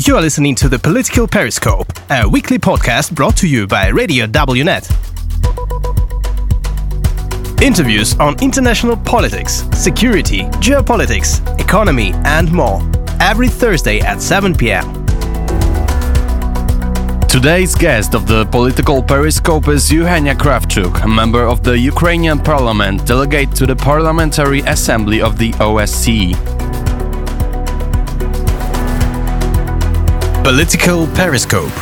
You are listening to the Political Periscope, a weekly podcast brought to you by Radio WNet. Interviews on international politics, security, geopolitics, economy, and more. Every Thursday at 7 pm. Today's guest of the Political Periscope is Eugenia Kravchuk, a member of the Ukrainian parliament, delegate to the Parliamentary Assembly of the OSCE. Political Periscope.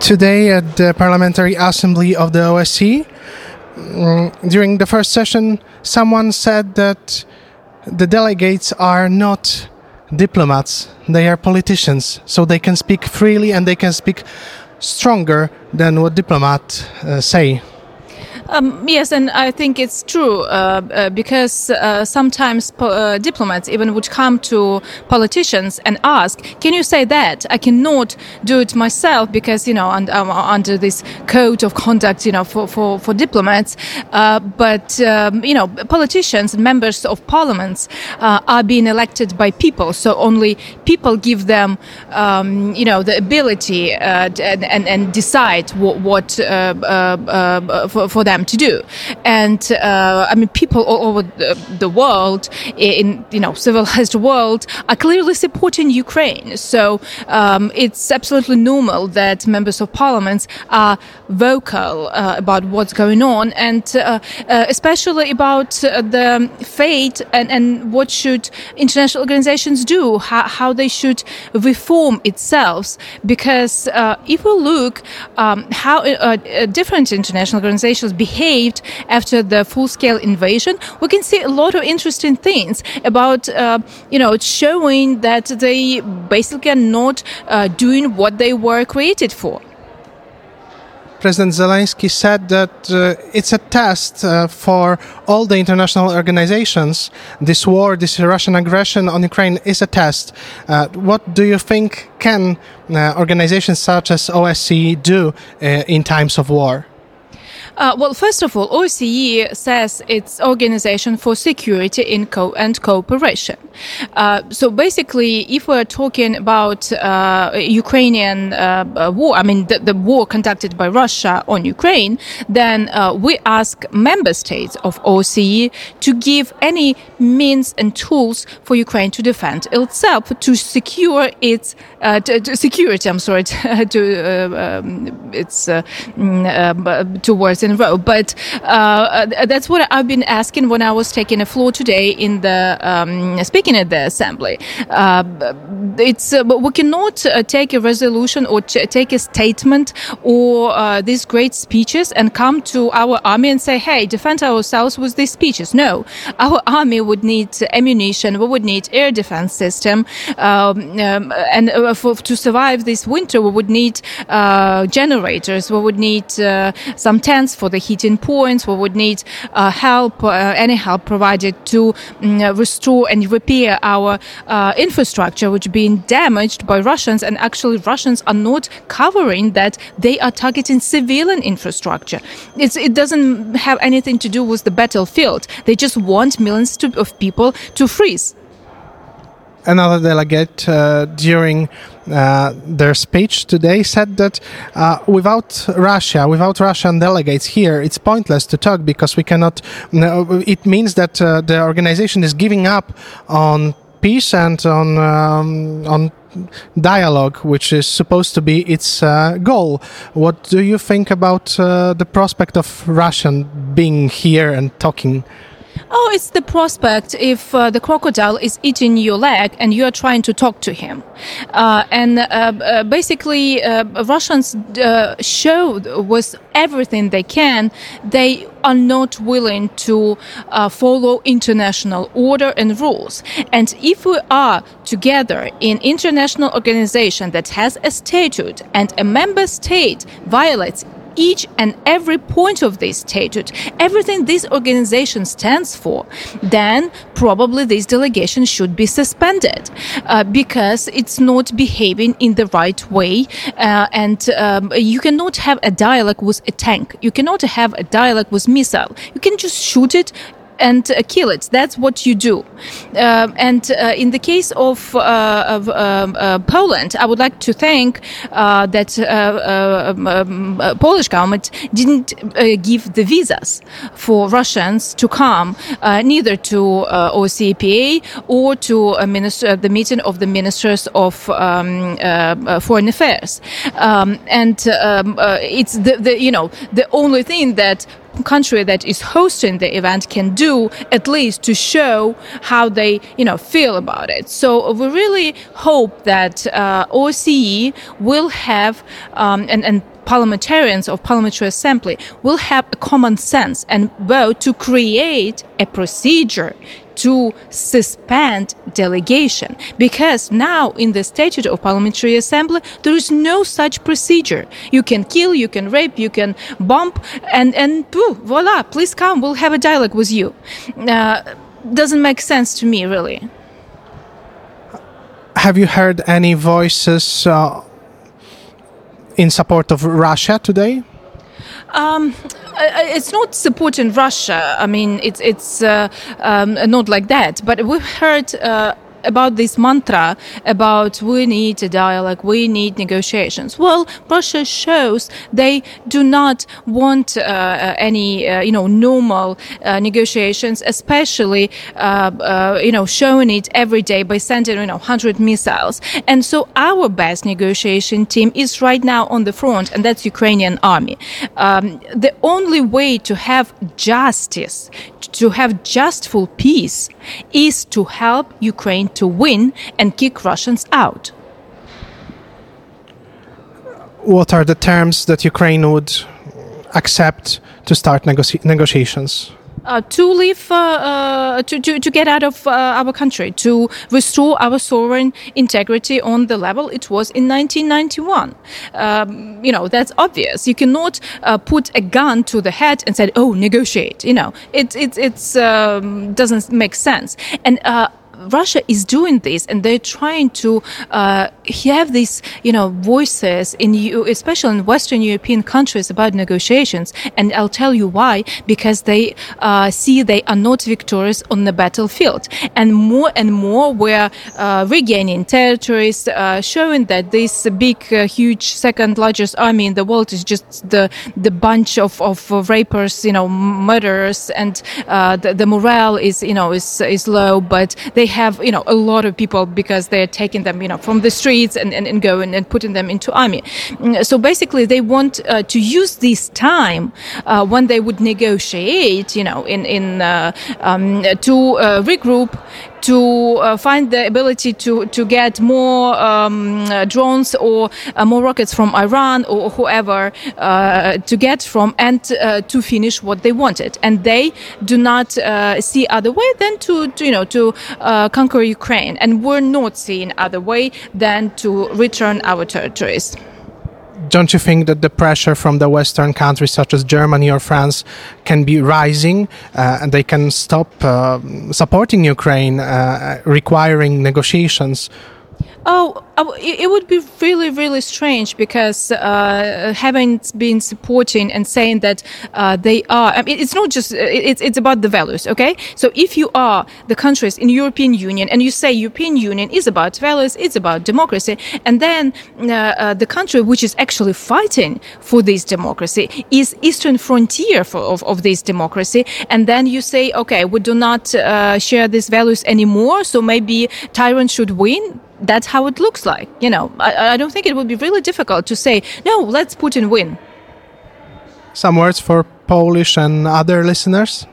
Today at the Parliamentary Assembly of the OSCE, mm, during the first session, someone said that the delegates are not diplomats, they are politicians, so they can speak freely and they can speak stronger than what diplomats uh, say. Um, yes, and I think it's true uh, uh, because uh, sometimes po- uh, diplomats even would come to politicians and ask, "Can you say that? I cannot do it myself because you know un- um, under this code of conduct, you know, for for, for diplomats." Uh, but um, you know, politicians and members of parliaments uh, are being elected by people, so only people give them, um, you know, the ability and, and, and decide what, what for, for them them to do. And uh, I mean, people all over the, world, in you know civilized world, are clearly supporting Ukraine. So um, it's absolutely normal that members of parliaments are vocal uh, about what's going on, and uh, uh especially about uh, the fate and, and what should international organizations do, how, how they should reform itself. Because uh, if we look um, how different international organizations behave behaved after the full-scale invasion, we can see a lot of interesting things about, uh, you know, showing that they basically are not uh, doing what they were created for. President Zelensky said that uh, it's a test uh, for all the international organizations. This war, this Russian aggression on Ukraine is a test. Uh, what do you think can uh, organizations such as OSCE do uh, in times of war? Uh, well, first of all, OSCE says it's Organization for Security in Co- and Cooperation. Uh, so basically, if we're talking about uh, Ukrainian uh, uh, war, I mean the, the, war conducted by Russia on Ukraine, then uh, we ask member states of OSCE to give any means and tools for Ukraine to defend itself, to secure its to, to security. I'm sorry, to um, its mm, towards in a row. But uh, uh, that's what I've been asking when I was taking a floor today in the um, speaking at the assembly. Uh, it's uh, we cannot uh, take a resolution or take a statement or uh, these great speeches and come to our army and say, "Hey, defend ourselves with these speeches." No, our army would need ammunition. We would need air defense system, um, um, and for, to survive this winter, we would need generators. We would need some tents for the heating points. We would need uh, help, uh, any help provided to um, restore and repair our uh, infrastructure, which being damaged by Russians. And actually, Russians are not covering that. They are targeting civilian infrastructure. It's, it doesn't have anything to do with the battlefield. They just want millions to, of people to freeze another delegate uh, during uh, their speech today said that uh, without Russia, without Russian delegates here, it's pointless to talk because we cannot. it means that the organization is giving up on peace and on um, on dialogue, which is supposed to be its uh, goal. What do you think about uh, the prospect of Russian being here and talking? Oh, it's the prospect if uh, the crocodile is eating your leg and you are trying to talk to him. Uh, and uh, uh basically, uh, Russians uh, show with everything they can, they are not willing to follow international order and rules. And if we are together in international organization that has a statute and a member state violates each and every point of this statute, everything this organization stands for, then probably this delegation should be suspended uh, because it's not behaving in the right way. Uh, and um, you cannot have a dialogue with a tank. You cannot have a dialogue with missile. You can just shoot it and uh, kill it. That's what you do. Uh, and uh, in the case of, uh, of um, uh, Poland, I would like to thank that um, um, Polish government didn't give the visas for Russians to come neither to OSCE or to minister, the meeting of the ministers of um, foreign affairs. And it's the, the you know the only thing that country that is hosting the event can do at least to show how they you know feel about it. So we really hope that uh, OSCE will have um, and, and parliamentarians of parliamentary assembly will have a common sense and vote to create a procedure to suspend delegation. Because now in the statute of parliamentary assembly there is no such procedure. You can kill you can rape you can bomb and and pooh, voila please come we'll have a dialogue with you. Uh, doesn't make sense to me really. Have you heard any voices uh, in support of russia today um, it's not supporting Russia. I mean, it's it's uh, um, not like that. But we've heard. Uh, about this mantra about we need a dialogue, we need negotiations. Well, Russia shows they do not want uh, uh any, uh, you know, normal uh, negotiations, especially, uh, uh, you know, showing it every day by sending, you know, 100 missiles. And so our best negotiation team is right now on the front, and that's Ukrainian army. Um, the only way to have justice, to have justful peace, is to help Ukraine to win and kick Russians out. What are the terms that Ukraine would accept to start negoci- negotiations? uh, to leave, uh, uh, to, to, to get out of uh, our country, to restore our sovereign integrity on the level it was in 1991. Um, you know, that's obvious. You cannot uh, put a gun to the head and say, oh, negotiate. You know, it, it it's, um, doesn't make sense. And uh, Russia is doing this, and they're trying to uh, have these, you know, voices in you, especially in Western European countries about negotiations. And I'll tell you why: because they uh, see they are not victorious on the battlefield, and more and more we're uh, regaining territories, uh, showing that this big, uh, huge, second largest army in the world is just the the bunch of of rapers, you know, murderers, and uh, the, the morale is, you know, is is low, but they have you know a lot of people because they're taking them you know from the streets and, and, and going and putting them into army. Mm, so basically they want uh, to use this time uh, when they would negotiate you know in in uh, um, to uh, regroup to uh, find the ability to, to get more um, uh, drones or uh, more rockets from Iran or whoever to get from and to finish what they wanted. And they do not see other way than to, to you know to conquer Ukraine. And we're not seeing other way than to return our territories don't you think that the pressure from the Western countries such as Germany or France can be rising uh, and they can stop uh, supporting Ukraine, uh, requiring negotiations? Oh, it would be really, really strange because uh, having been supporting and saying that uh, they are, I mean, it's not just, it's, it's about the values, okay? So if you are the countries in European Union and you say European Union is about values, it's about democracy, and then uh, uh the country which is actually fighting for this democracy is eastern frontier for, of, of this democracy, and then you say, okay, we do not uh, share these values anymore, so maybe tyrant should win, that's how it looks like. You know, I, I don't think it would be really difficult to say, no, let's Putin win. Some words for Polish and other listeners?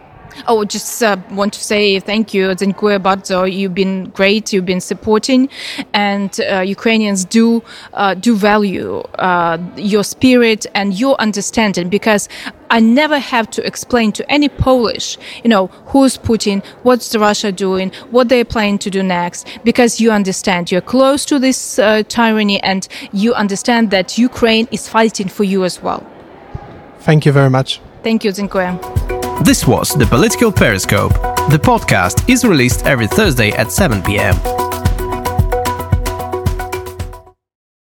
Oh, just uh, want to say thank you, Dziękuję bardzo. You've been great. You've been supporting, and uh, Ukrainians do uh, do value uh, your spirit and your understanding because I never have to explain to any Polish, you know, who's Putin, what's Russia doing, what they're planning to do next, because you understand you're close to this uh, tyranny and you understand that Ukraine is fighting for you as well. Thank you very much. Thank you, Dziękuję. This was the Political Periscope. The podcast is released every Thursday at 7 p.m.